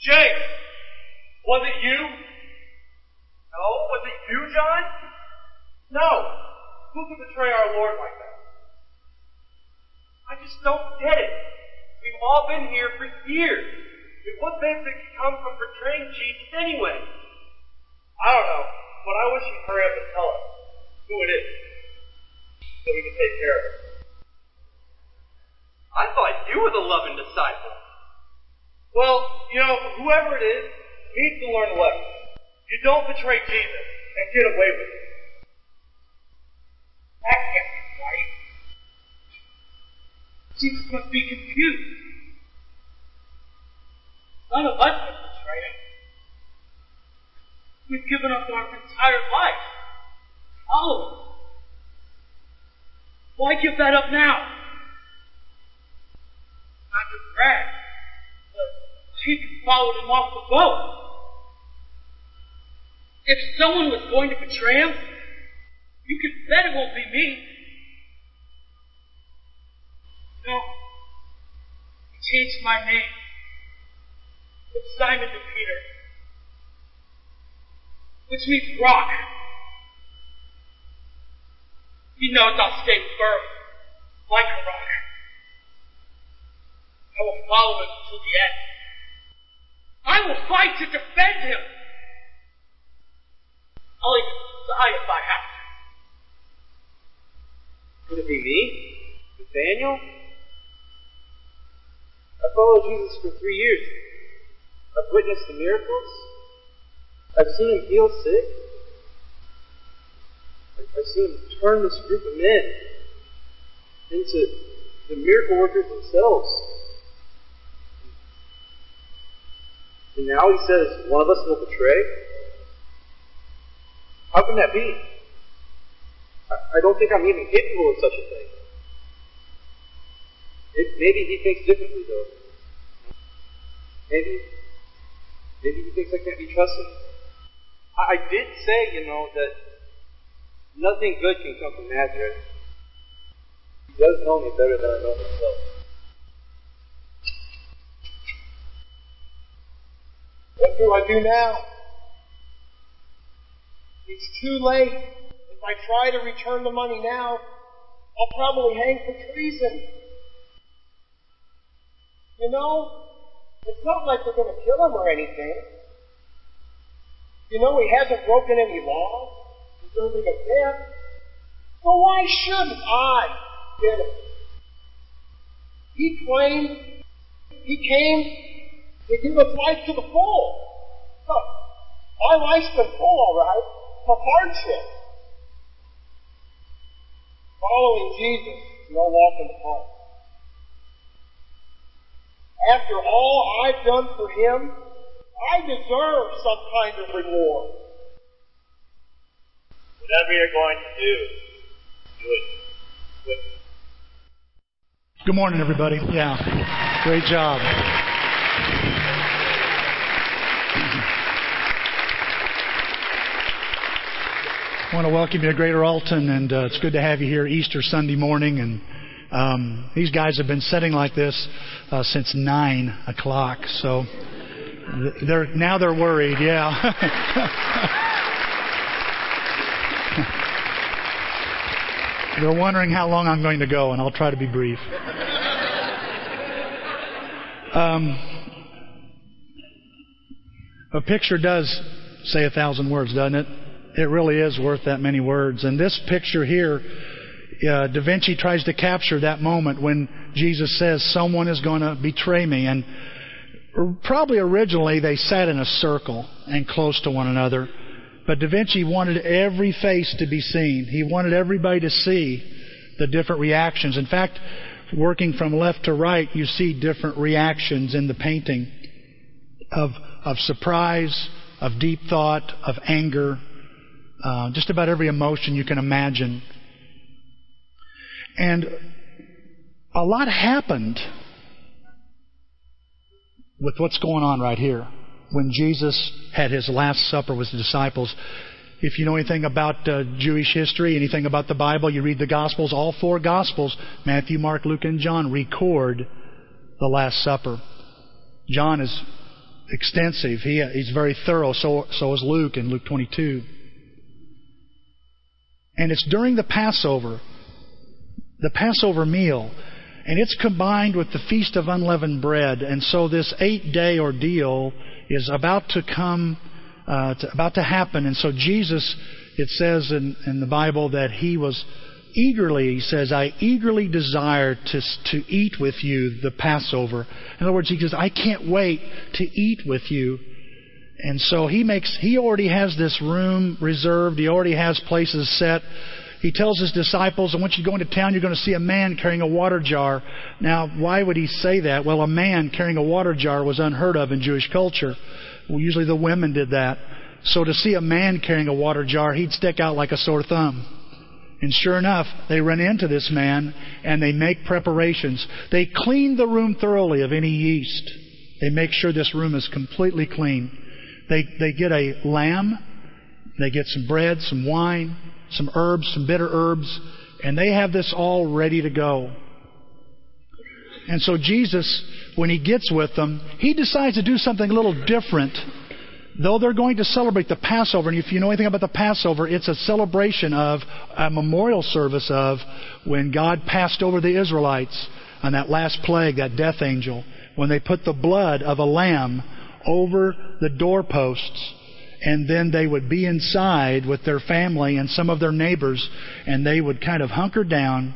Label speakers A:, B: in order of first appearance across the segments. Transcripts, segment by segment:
A: James, was it you? No, was it you, John? No. Who could betray our Lord like that? I just don't get it. We've all been here for years. And what benefit can come from betraying Jesus anyway? I don't know, but I wish you'd hurry up and tell us who it is so we can take care of it.
B: I thought you were the loving disciple.
A: Well, you know, whoever it is needs to learn a lesson. You don't betray Jesus and get away with it.
C: That can't be right. Jesus must be confused. None of us would betray him. We've given up our entire life. Us. Why give that up now? Not to brag, Jesus followed him off the boat. If someone was going to betray him, you can bet it won't be me. No. He changed my name. From Simon to Peter. Which means rock. He knows I'll stay firm, like a rock. I will follow him till the end. I will fight to defend him. I'll even die if I have to.
A: Could it be me? Nathaniel? I followed Jesus for three years. I've witnessed the miracles. I've seen him heal sick. I've seen him turn this group of men into the miracle workers themselves. And now he says one of us will betray? How can that be? I, I don't think I'm even capable of such a thing. It, maybe he thinks differently, though. Maybe, maybe he thinks I can't be trusted. I, I did say, you know, that nothing good can come from Nazareth. He does know me better than I know myself.
D: What do I do now? It's too late. If I try to return the money now, I'll probably hang for treason. You know, it's not like they're going to kill him or anything. You know, he hasn't broken any laws deserving of death. So why shouldn't I get him? He claimed he came to give us life to the full. Huh. My life's been full, all right, of hardship. Following Jesus is no walk in the park. After all I've done for him, I deserve some kind of reward.
A: Whatever you're going to do, do it.
E: Good morning, everybody. Yeah, great job. Want to welcome you to Greater Alton, and uh, it's good to have you here Easter Sunday morning. And um, these guys have been setting like this uh, since nine o'clock, so they're now they're worried. Yeah. they're wondering how long I'm going to go, and I'll try to be brief. Um, a picture does say a thousand words, doesn't it? It really is worth that many words. And this picture here, uh, Da Vinci tries to capture that moment when Jesus says, Someone is going to betray me. And probably originally they sat in a circle and close to one another. But Da Vinci wanted every face to be seen. He wanted everybody to see the different reactions. In fact, working from left to right, you see different reactions in the painting of, of surprise, of deep thought, of anger, uh, just about every emotion you can imagine. And a lot happened with what's going on right here. When Jesus had his Last Supper with the disciples, if you know anything about uh, Jewish history, anything about the Bible, you read the Gospels, all four Gospels, Matthew, Mark, Luke, and John, record the Last Supper. John is extensive. He, he's very thorough. So, so is Luke in Luke 22. And it's during the Passover, the Passover meal, and it's combined with the Feast of Unleavened Bread. And so this eight day ordeal is about to come, uh, to, about to happen. And so Jesus, it says in, in the Bible that he was eagerly, he says, I eagerly desire to, to eat with you the Passover. In other words, he says, I can't wait to eat with you. And so he makes, he already has this room reserved. He already has places set. He tells his disciples, and once you go into town, you're going to see a man carrying a water jar. Now, why would he say that? Well, a man carrying a water jar was unheard of in Jewish culture. Well, usually the women did that. So to see a man carrying a water jar, he'd stick out like a sore thumb. And sure enough, they run into this man and they make preparations. They clean the room thoroughly of any yeast. They make sure this room is completely clean. They, they get a lamb, they get some bread, some wine, some herbs, some bitter herbs, and they have this all ready to go. And so Jesus, when he gets with them, he decides to do something a little different. Though they're going to celebrate the Passover, and if you know anything about the Passover, it's a celebration of, a memorial service of when God passed over the Israelites on that last plague, that death angel, when they put the blood of a lamb over the doorposts and then they would be inside with their family and some of their neighbors, and they would kind of hunker down,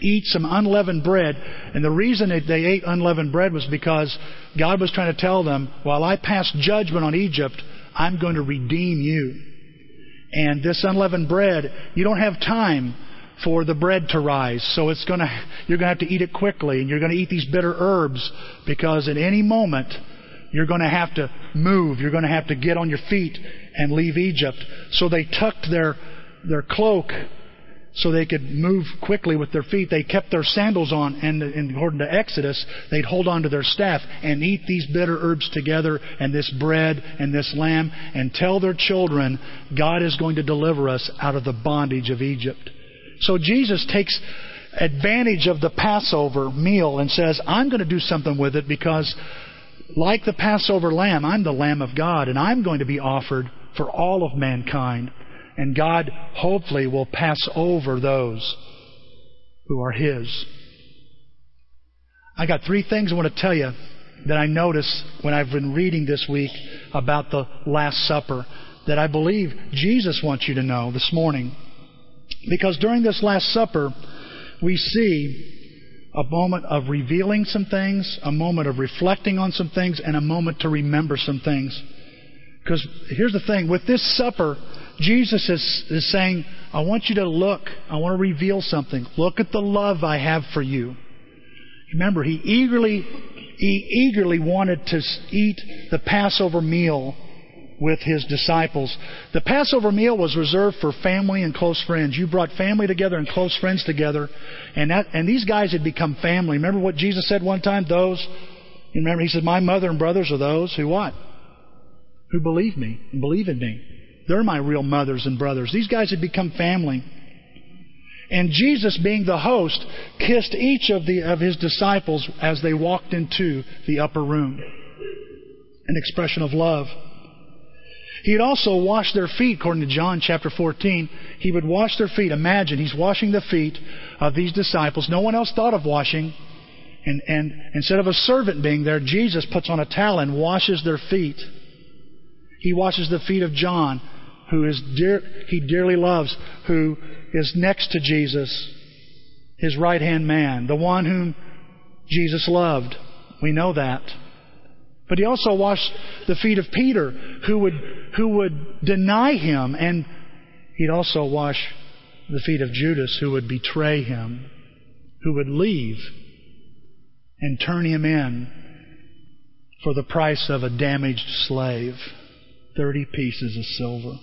E: eat some unleavened bread. And the reason that they ate unleavened bread was because God was trying to tell them, while I pass judgment on Egypt, I'm going to redeem you. And this unleavened bread, you don't have time for the bread to rise. So it's gonna, you're gonna have to eat it quickly, and you're gonna eat these bitter herbs because at any moment, you're going to have to move. You're going to have to get on your feet and leave Egypt. So they tucked their, their cloak so they could move quickly with their feet. They kept their sandals on, and, and according to Exodus, they'd hold on to their staff and eat these bitter herbs together and this bread and this lamb and tell their children, God is going to deliver us out of the bondage of Egypt. So Jesus takes advantage of the Passover meal and says, I'm going to do something with it because like the Passover lamb, I'm the Lamb of God, and I'm going to be offered for all of mankind. And God hopefully will pass over those who are His. I got three things I want to tell you that I noticed when I've been reading this week about the Last Supper that I believe Jesus wants you to know this morning. Because during this Last Supper, we see a moment of revealing some things, a moment of reflecting on some things, and a moment to remember some things. Because here's the thing with this supper, Jesus is, is saying, I want you to look. I want to reveal something. Look at the love I have for you. Remember, he eagerly, he eagerly wanted to eat the Passover meal with his disciples. The Passover meal was reserved for family and close friends. You brought family together and close friends together, and that and these guys had become family. Remember what Jesus said one time? Those, you remember, he said, "My mother and brothers are those who what? Who believe me and believe in me. They're my real mothers and brothers. These guys had become family." And Jesus, being the host, kissed each of, the, of his disciples as they walked into the upper room. An expression of love. He would also wash their feet, according to John chapter 14. He would wash their feet. Imagine, he's washing the feet of these disciples. No one else thought of washing. And, and instead of a servant being there, Jesus puts on a towel and washes their feet. He washes the feet of John, who is dear, he dearly loves, who is next to Jesus, his right hand man, the one whom Jesus loved. We know that. But he also washed the feet of Peter, who would, who would deny him, and he'd also wash the feet of Judas, who would betray him, who would leave and turn him in for the price of a damaged slave 30 pieces of silver.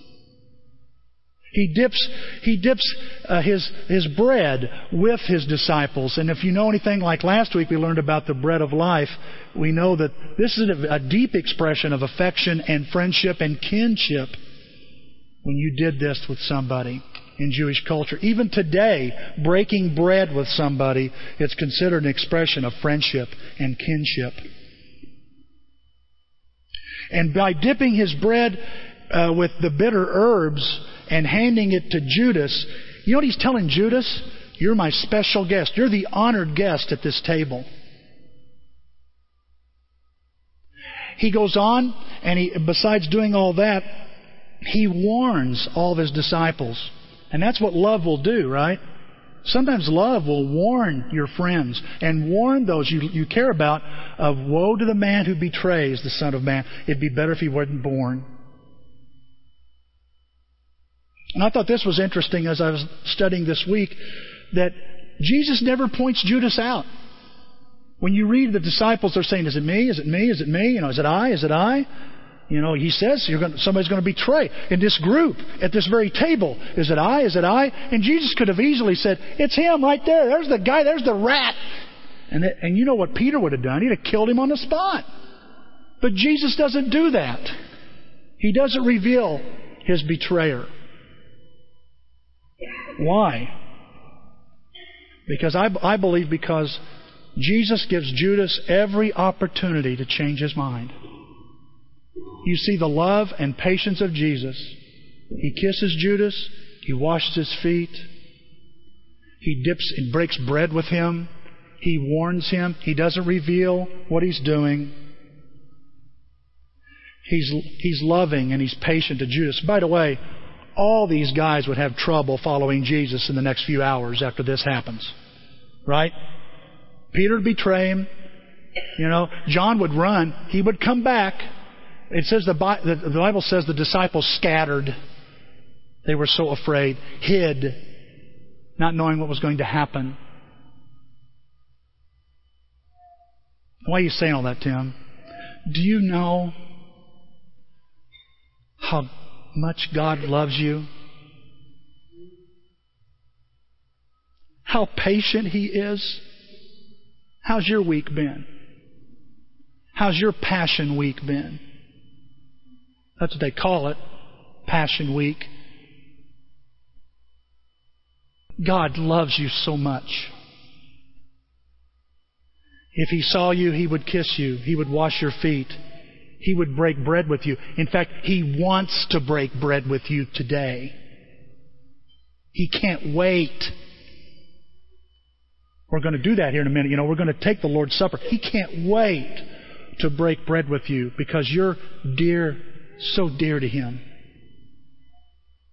E: He dips, he dips uh, his, his bread with his disciples. And if you know anything like last week, we learned about the bread of life. We know that this is a, a deep expression of affection and friendship and kinship when you did this with somebody in Jewish culture. Even today, breaking bread with somebody, it's considered an expression of friendship and kinship. And by dipping his bread uh, with the bitter herbs and handing it to Judas, you know what he's telling Judas? You're my special guest. You're the honored guest at this table. He goes on, and he, besides doing all that, he warns all of his disciples. And that's what love will do, right? Sometimes love will warn your friends and warn those you, you care about of woe to the man who betrays the Son of Man. It'd be better if he wasn't born. And I thought this was interesting as I was studying this week that Jesus never points Judas out. When you read the disciples, they're saying, Is it me? Is it me? Is it me? You know, is it I? Is it I? You know, he says you're going somebody's going to betray in this group at this very table. Is it I? Is it I? And Jesus could have easily said, "It's him right there. There's the guy. There's the rat." And and you know what Peter would have done? He'd have killed him on the spot. But Jesus doesn't do that. He doesn't reveal his betrayer. Why? Because I, I believe because Jesus gives Judas every opportunity to change his mind. You see the love and patience of Jesus. He kisses Judas. He washes his feet. He dips and breaks bread with him. He warns him. He doesn't reveal what he's doing. He's, he's loving and he's patient to Judas. By the way, all these guys would have trouble following Jesus in the next few hours after this happens. Right? Peter would betray him. You know, John would run. He would come back. It says the Bible says the disciples scattered. They were so afraid, hid, not knowing what was going to happen. Why are you saying all that, Tim? Do you know how much God loves you? How patient He is? How's your week been? How's your Passion Week been? That's what they call it, Passion Week. God loves you so much. If He saw you, He would kiss you. He would wash your feet. He would break bread with you. In fact, He wants to break bread with you today. He can't wait. We're going to do that here in a minute. You know, we're going to take the Lord's Supper. He can't wait to break bread with you because you're dear so dear to Him.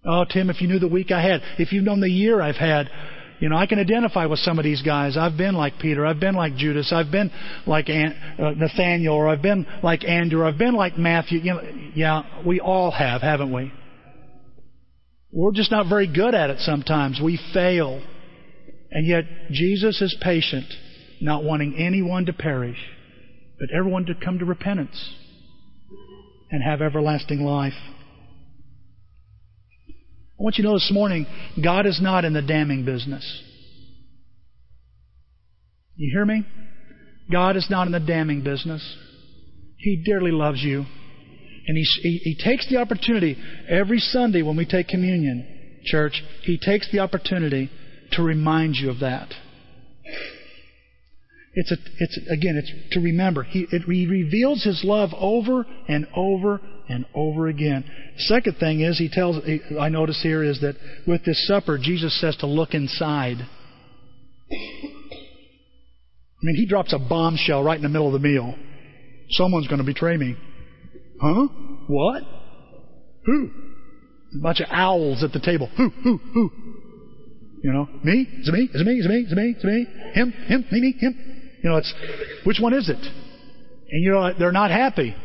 E: Oh, Tim, if you knew the week I had, if you've known the year I've had, you know, I can identify with some of these guys. I've been like Peter. I've been like Judas. I've been like uh, Nathaniel, or I've been like Andrew. I've been like Matthew. You know, yeah, we all have, haven't we? We're just not very good at it sometimes. We fail. And yet, Jesus is patient, not wanting anyone to perish, but everyone to come to repentance and have everlasting life. Want you to know this morning, God is not in the damning business. You hear me? God is not in the damning business. He dearly loves you. And he, he, he takes the opportunity every Sunday when we take communion, church, he takes the opportunity to remind you of that. It's, a, it's again, it's to remember. He, it, he reveals his love over and over and over again. Second thing is, he tells. I notice here is that with this supper, Jesus says to look inside. I mean, he drops a bombshell right in the middle of the meal. Someone's going to betray me. Huh? What? Who? A bunch of owls at the table. Who? Who? Who? You know, me? Is it me? Is it me? Is it me? Is it me? Is it me? Him? Him? Me? Me? Him? You know, it's which one is it? And you know, they're not happy.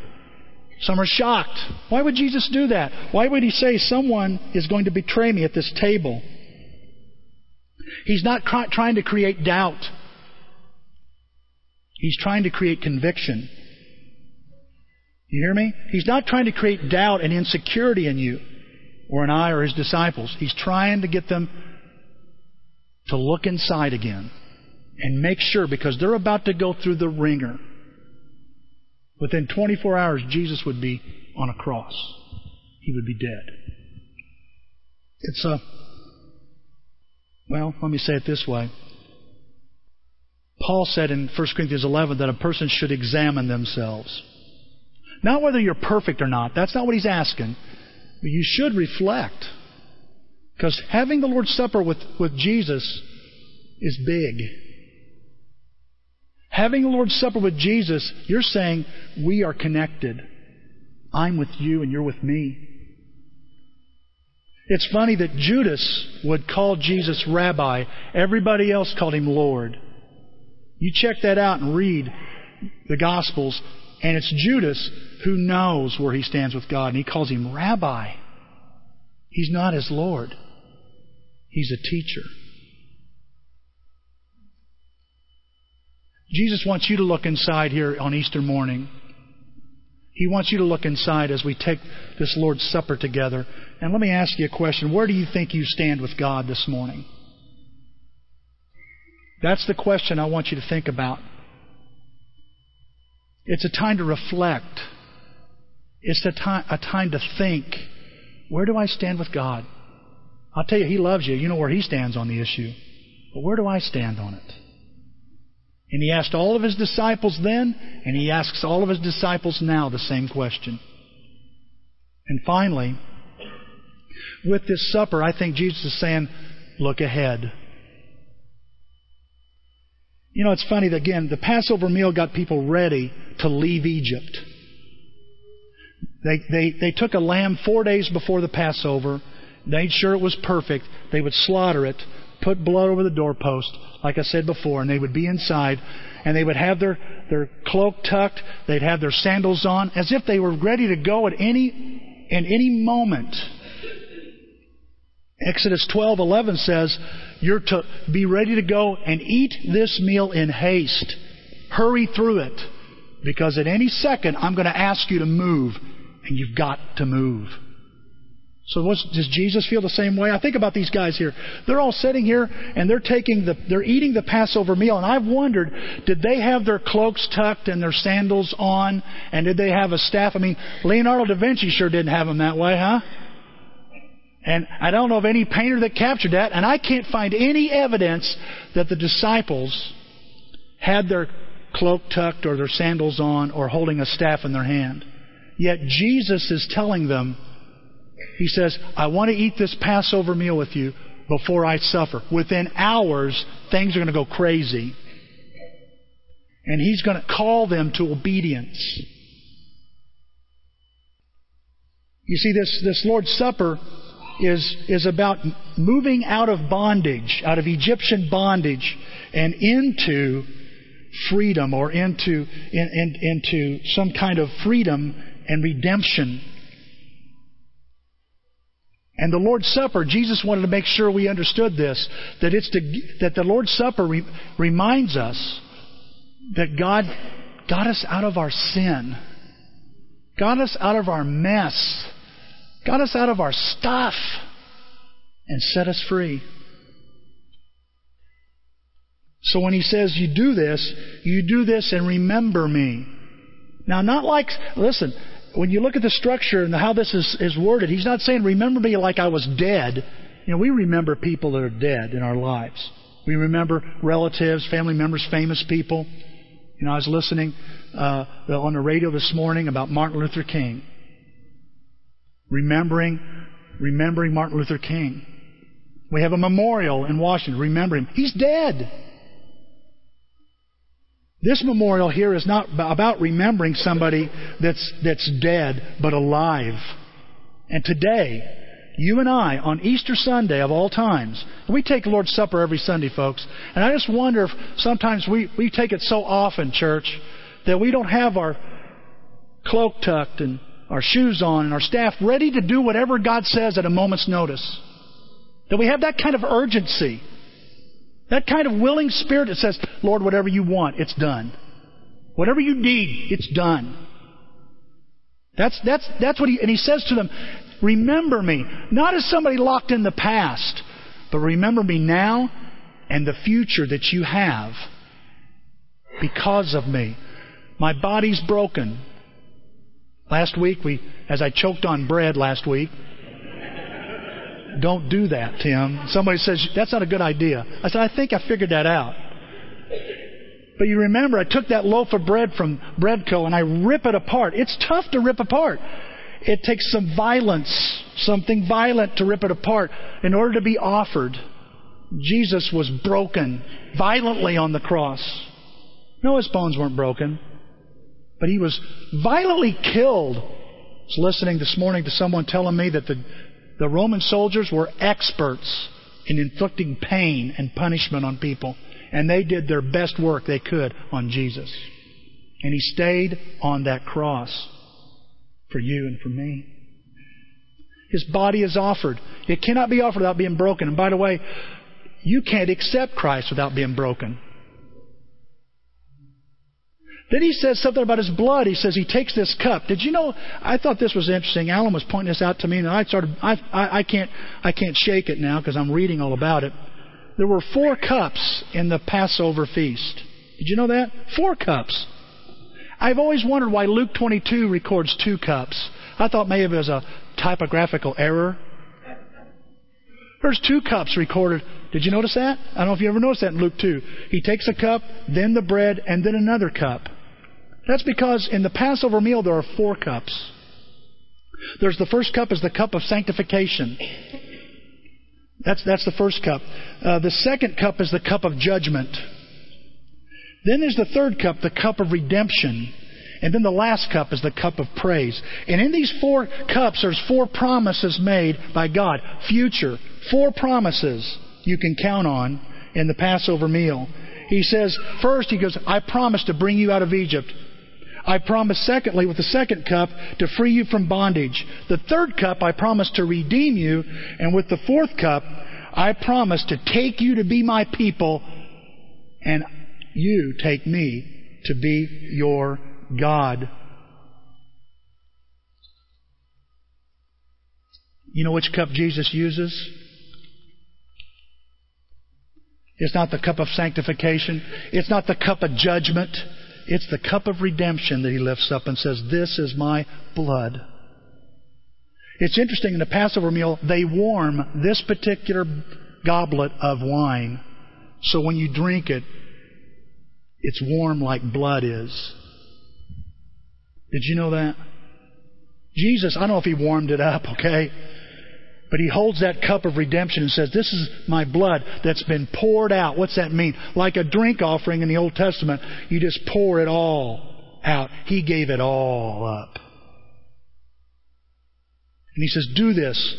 E: Some are shocked. Why would Jesus do that? Why would he say someone is going to betray me at this table? He's not trying to create doubt. He's trying to create conviction. You hear me? He's not trying to create doubt and insecurity in you or in I or his disciples. He's trying to get them to look inside again and make sure, because they're about to go through the wringer. Within 24 hours, Jesus would be on a cross. He would be dead. It's a, well, let me say it this way. Paul said in 1 Corinthians 11 that a person should examine themselves. Not whether you're perfect or not. That's not what he's asking. But you should reflect. Because having the Lord's Supper with, with Jesus is big. Having the Lord's Supper with Jesus, you're saying, we are connected. I'm with you and you're with me. It's funny that Judas would call Jesus rabbi. Everybody else called him Lord. You check that out and read the Gospels, and it's Judas who knows where he stands with God, and he calls him rabbi. He's not his Lord, he's a teacher. Jesus wants you to look inside here on Easter morning. He wants you to look inside as we take this Lord's Supper together. And let me ask you a question. Where do you think you stand with God this morning? That's the question I want you to think about. It's a time to reflect. It's a time, a time to think. Where do I stand with God? I'll tell you, He loves you. You know where He stands on the issue. But where do I stand on it? And He asked all of His disciples then, and He asks all of His disciples now the same question. And finally, with this supper, I think Jesus is saying, look ahead. You know, it's funny that, again, the Passover meal got people ready to leave Egypt. They, they, they took a lamb four days before the Passover, made sure it was perfect. They would slaughter it, put blood over the doorpost, like I said before, and they would be inside, and they would have their, their cloak tucked, they'd have their sandals on, as if they were ready to go at any, in any moment. Exodus 12:11 says, "You're to be ready to go and eat this meal in haste. Hurry through it, because at any second I'm going to ask you to move, and you've got to move." So does Jesus feel the same way? I think about these guys here. They're all sitting here and they're taking the, they're eating the Passover meal. And I've wondered, did they have their cloaks tucked and their sandals on? And did they have a staff? I mean, Leonardo da Vinci sure didn't have them that way, huh? And I don't know of any painter that captured that, and I can't find any evidence that the disciples had their cloak tucked or their sandals on or holding a staff in their hand. Yet Jesus is telling them, He says, I want to eat this Passover meal with you before I suffer. Within hours, things are going to go crazy. And He's going to call them to obedience. You see, this, this Lord's Supper is, is about moving out of bondage, out of Egyptian bondage, and into freedom or into, in, in, into some kind of freedom and redemption. And the Lord's Supper, Jesus wanted to make sure we understood this, that, it's to, that the Lord's Supper re, reminds us that God got us out of our sin, got us out of our mess, got us out of our stuff and set us free. So when he says you do this, you do this and remember me. Now, not like, listen, when you look at the structure and how this is, is worded, he's not saying remember me like I was dead. You know, we remember people that are dead in our lives. We remember relatives, family members, famous people. You know, I was listening uh, on the radio this morning about Martin Luther King remembering, remembering Martin Luther King. We have a memorial in Washington. Remember him. He's dead. This memorial here is not about remembering somebody that's, that's dead but alive. And today, you and I, on Easter Sunday of all times, we take Lord's Supper every Sunday, folks. And I just wonder if sometimes we, we take it so often, church, that we don't have our cloak tucked and our shoes on, and our staff ready to do whatever God says at a moment's notice. That we have that kind of urgency. That kind of willing spirit that says, Lord, whatever you want, it's done. Whatever you need, it's done. That's, that's, that's what he, and he says to them, remember me, not as somebody locked in the past, but remember me now and the future that you have because of me. My body's broken. Last week, we, as I choked on bread last week, don't do that, Tim. Somebody says, that's not a good idea. I said, I think I figured that out. But you remember, I took that loaf of bread from Breadco and I rip it apart. It's tough to rip apart. It takes some violence, something violent to rip it apart in order to be offered. Jesus was broken violently on the cross. No, his bones weren't broken, but he was violently killed. I was listening this morning to someone telling me that the, the Roman soldiers were experts in inflicting pain and punishment on people, and they did their best work they could on Jesus. And he stayed on that cross for you and for me. His body is offered. It cannot be offered without being broken. And by the way, you can't accept Christ without being broken. Then he says something about his blood. He says he takes this cup. Did you know? I thought this was interesting. Alan was pointing this out to me, and I started. I I, I can't I can't shake it now because I'm reading all about it. There were four cups in the Passover feast. Did you know that? Four cups. I've always wondered why Luke 22 records two cups. I thought maybe it was a typographical error. There's two cups recorded. Did you notice that? I don't know if you ever noticed that in Luke 2. He takes a cup, then the bread, and then another cup. That's because in the Passover meal there are four cups. There's the first cup is the cup of sanctification. That's, that's the first cup. Uh, the second cup is the cup of judgment. Then there's the third cup, the cup of redemption. And then the last cup is the cup of praise. And in these four cups, there's four promises made by God. Future. Four promises you can count on in the Passover meal. He says, first, he goes, I promise to bring you out of Egypt. I promise, secondly, with the second cup, to free you from bondage. The third cup, I promise to redeem you. And with the fourth cup, I promise to take you to be my people, and you take me to be your God. You know which cup Jesus uses? It's not the cup of sanctification. It's not the cup of judgment. It's the cup of redemption that he lifts up and says, This is my blood. It's interesting in the Passover meal, they warm this particular goblet of wine. So when you drink it, it's warm like blood is. Did you know that? Jesus, I don't know if he warmed it up, okay? But he holds that cup of redemption and says, This is my blood that's been poured out. What's that mean? Like a drink offering in the Old Testament, you just pour it all out. He gave it all up. And he says, Do this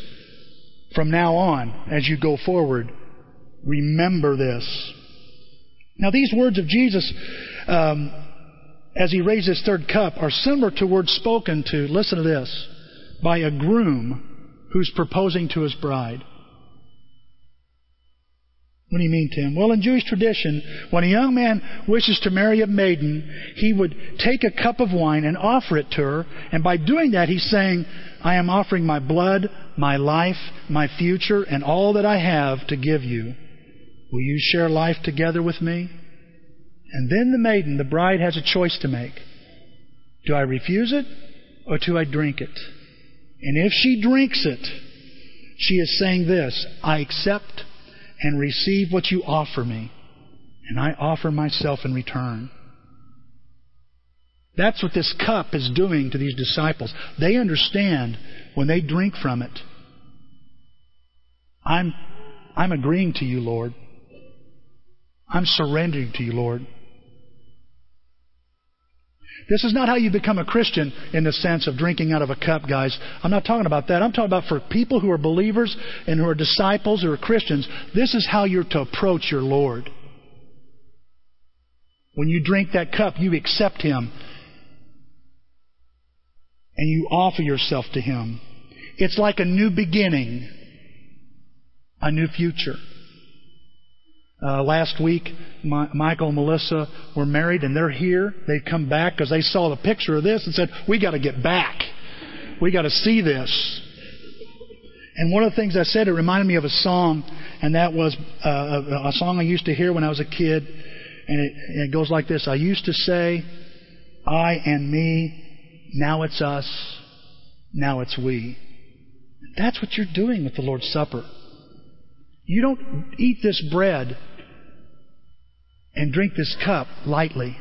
E: from now on as you go forward. Remember this. Now, these words of Jesus, um, as he raised his third cup, are similar to words spoken to, listen to this, by a groom who's proposing to his bride. What do you mean, Tim? Well, in Jewish tradition, when a young man wishes to marry a maiden, he would take a cup of wine and offer it to her. And by doing that, he's saying, I am offering my blood, my life, my future, and all that I have to give you. Will you share life together with me? And then the maiden, the bride, has a choice to make. Do I refuse it or do I drink it? And if she drinks it, she is saying this I accept and receive what you offer me, and I offer myself in return. That's what this cup is doing to these disciples. They understand when they drink from it. I'm, I'm agreeing to you, Lord. I'm surrendering to you, Lord. This is not how you become a Christian in the sense of drinking out of a cup, guys. I'm not talking about that. I'm talking about for people who are believers and who are disciples who are Christians. This is how you're to approach your Lord. When you drink that cup, you accept Him and you offer yourself to Him. It's like a new beginning, a new future. Uh, last week, my, Michael and Melissa were married, and they're here. They've come back because they saw the picture of this and said, "We got to get back. We got to see this." And one of the things I said, it reminded me of a song, and that was uh, a, a song I used to hear when I was a kid, and it, and it goes like this: I used to say, "I and me." Now it's us. Now it's we. That's what you're doing with the Lord's Supper. You don't eat this bread and drink this cup lightly.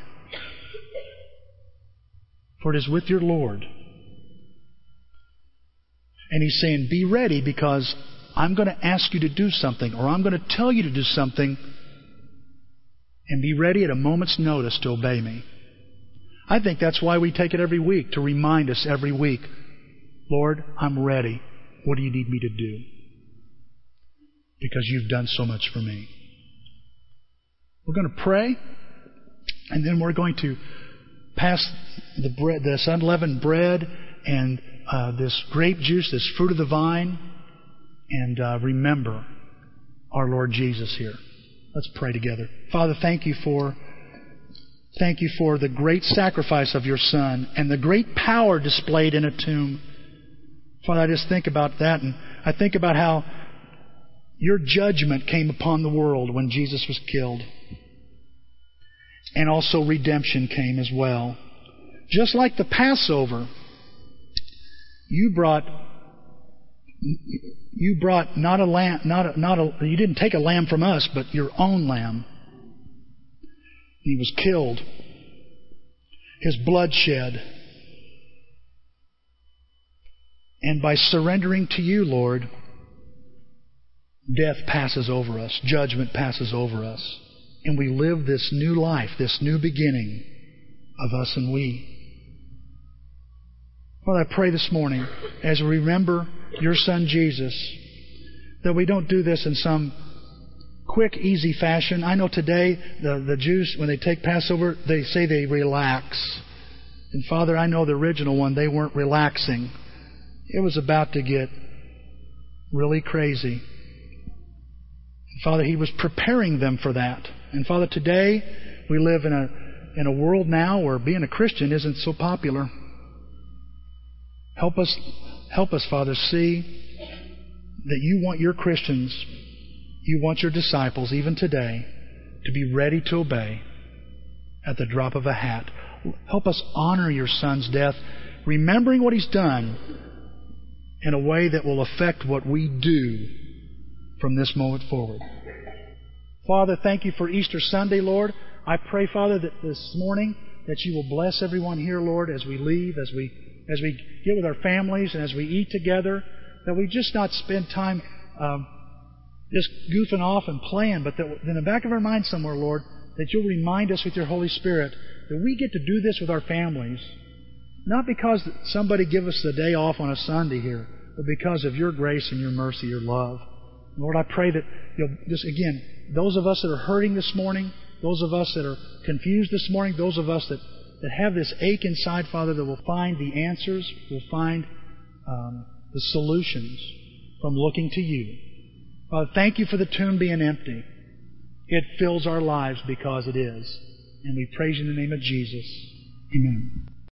E: For it is with your Lord. And he's saying, Be ready because I'm going to ask you to do something, or I'm going to tell you to do something, and be ready at a moment's notice to obey me. I think that's why we take it every week, to remind us every week Lord, I'm ready. What do you need me to do? Because you've done so much for me. We're going to pray, and then we're going to pass the bread, this unleavened bread and uh, this grape juice, this fruit of the vine, and uh, remember our Lord Jesus here. Let's pray together. Father, thank you for thank you for the great sacrifice of your Son and the great power displayed in a tomb. Father, I just think about that, and I think about how your judgment came upon the world when Jesus was killed. And also redemption came as well. Just like the Passover, you brought you brought not a lamb, not a, not a, you didn't take a lamb from us, but your own lamb. He was killed. His blood shed. And by surrendering to you, Lord, death passes over us, judgment passes over us, and we live this new life, this new beginning of us and we. Father, I pray this morning as we remember your Son Jesus that we don't do this in some quick, easy fashion. I know today the, the Jews, when they take Passover, they say they relax. And Father, I know the original one, they weren't relaxing. It was about to get really crazy. Father, He was preparing them for that. And Father, today we live in a in a world now where being a Christian isn't so popular. Help us help us, Father, see that you want your Christians, you want your disciples, even today, to be ready to obey at the drop of a hat. Help us honor your Son's death, remembering what He's done in a way that will affect what we do from this moment forward. Father, thank you for Easter Sunday, Lord. I pray, Father, that this morning that you will bless everyone here, Lord, as we leave, as we as we get with our families and as we eat together, that we just not spend time um, just goofing off and playing, but that in the back of our mind somewhere, Lord, that you'll remind us with your Holy Spirit that we get to do this with our families, not because somebody give us the day off on a Sunday here, but because of your grace and your mercy, your love. Lord, I pray that you'll just again, those of us that are hurting this morning, those of us that are confused this morning, those of us that, that have this ache inside, Father, that will find the answers, will find um, the solutions from looking to you. Father, thank you for the tomb being empty. It fills our lives because it is. And we praise you in the name of Jesus. Amen.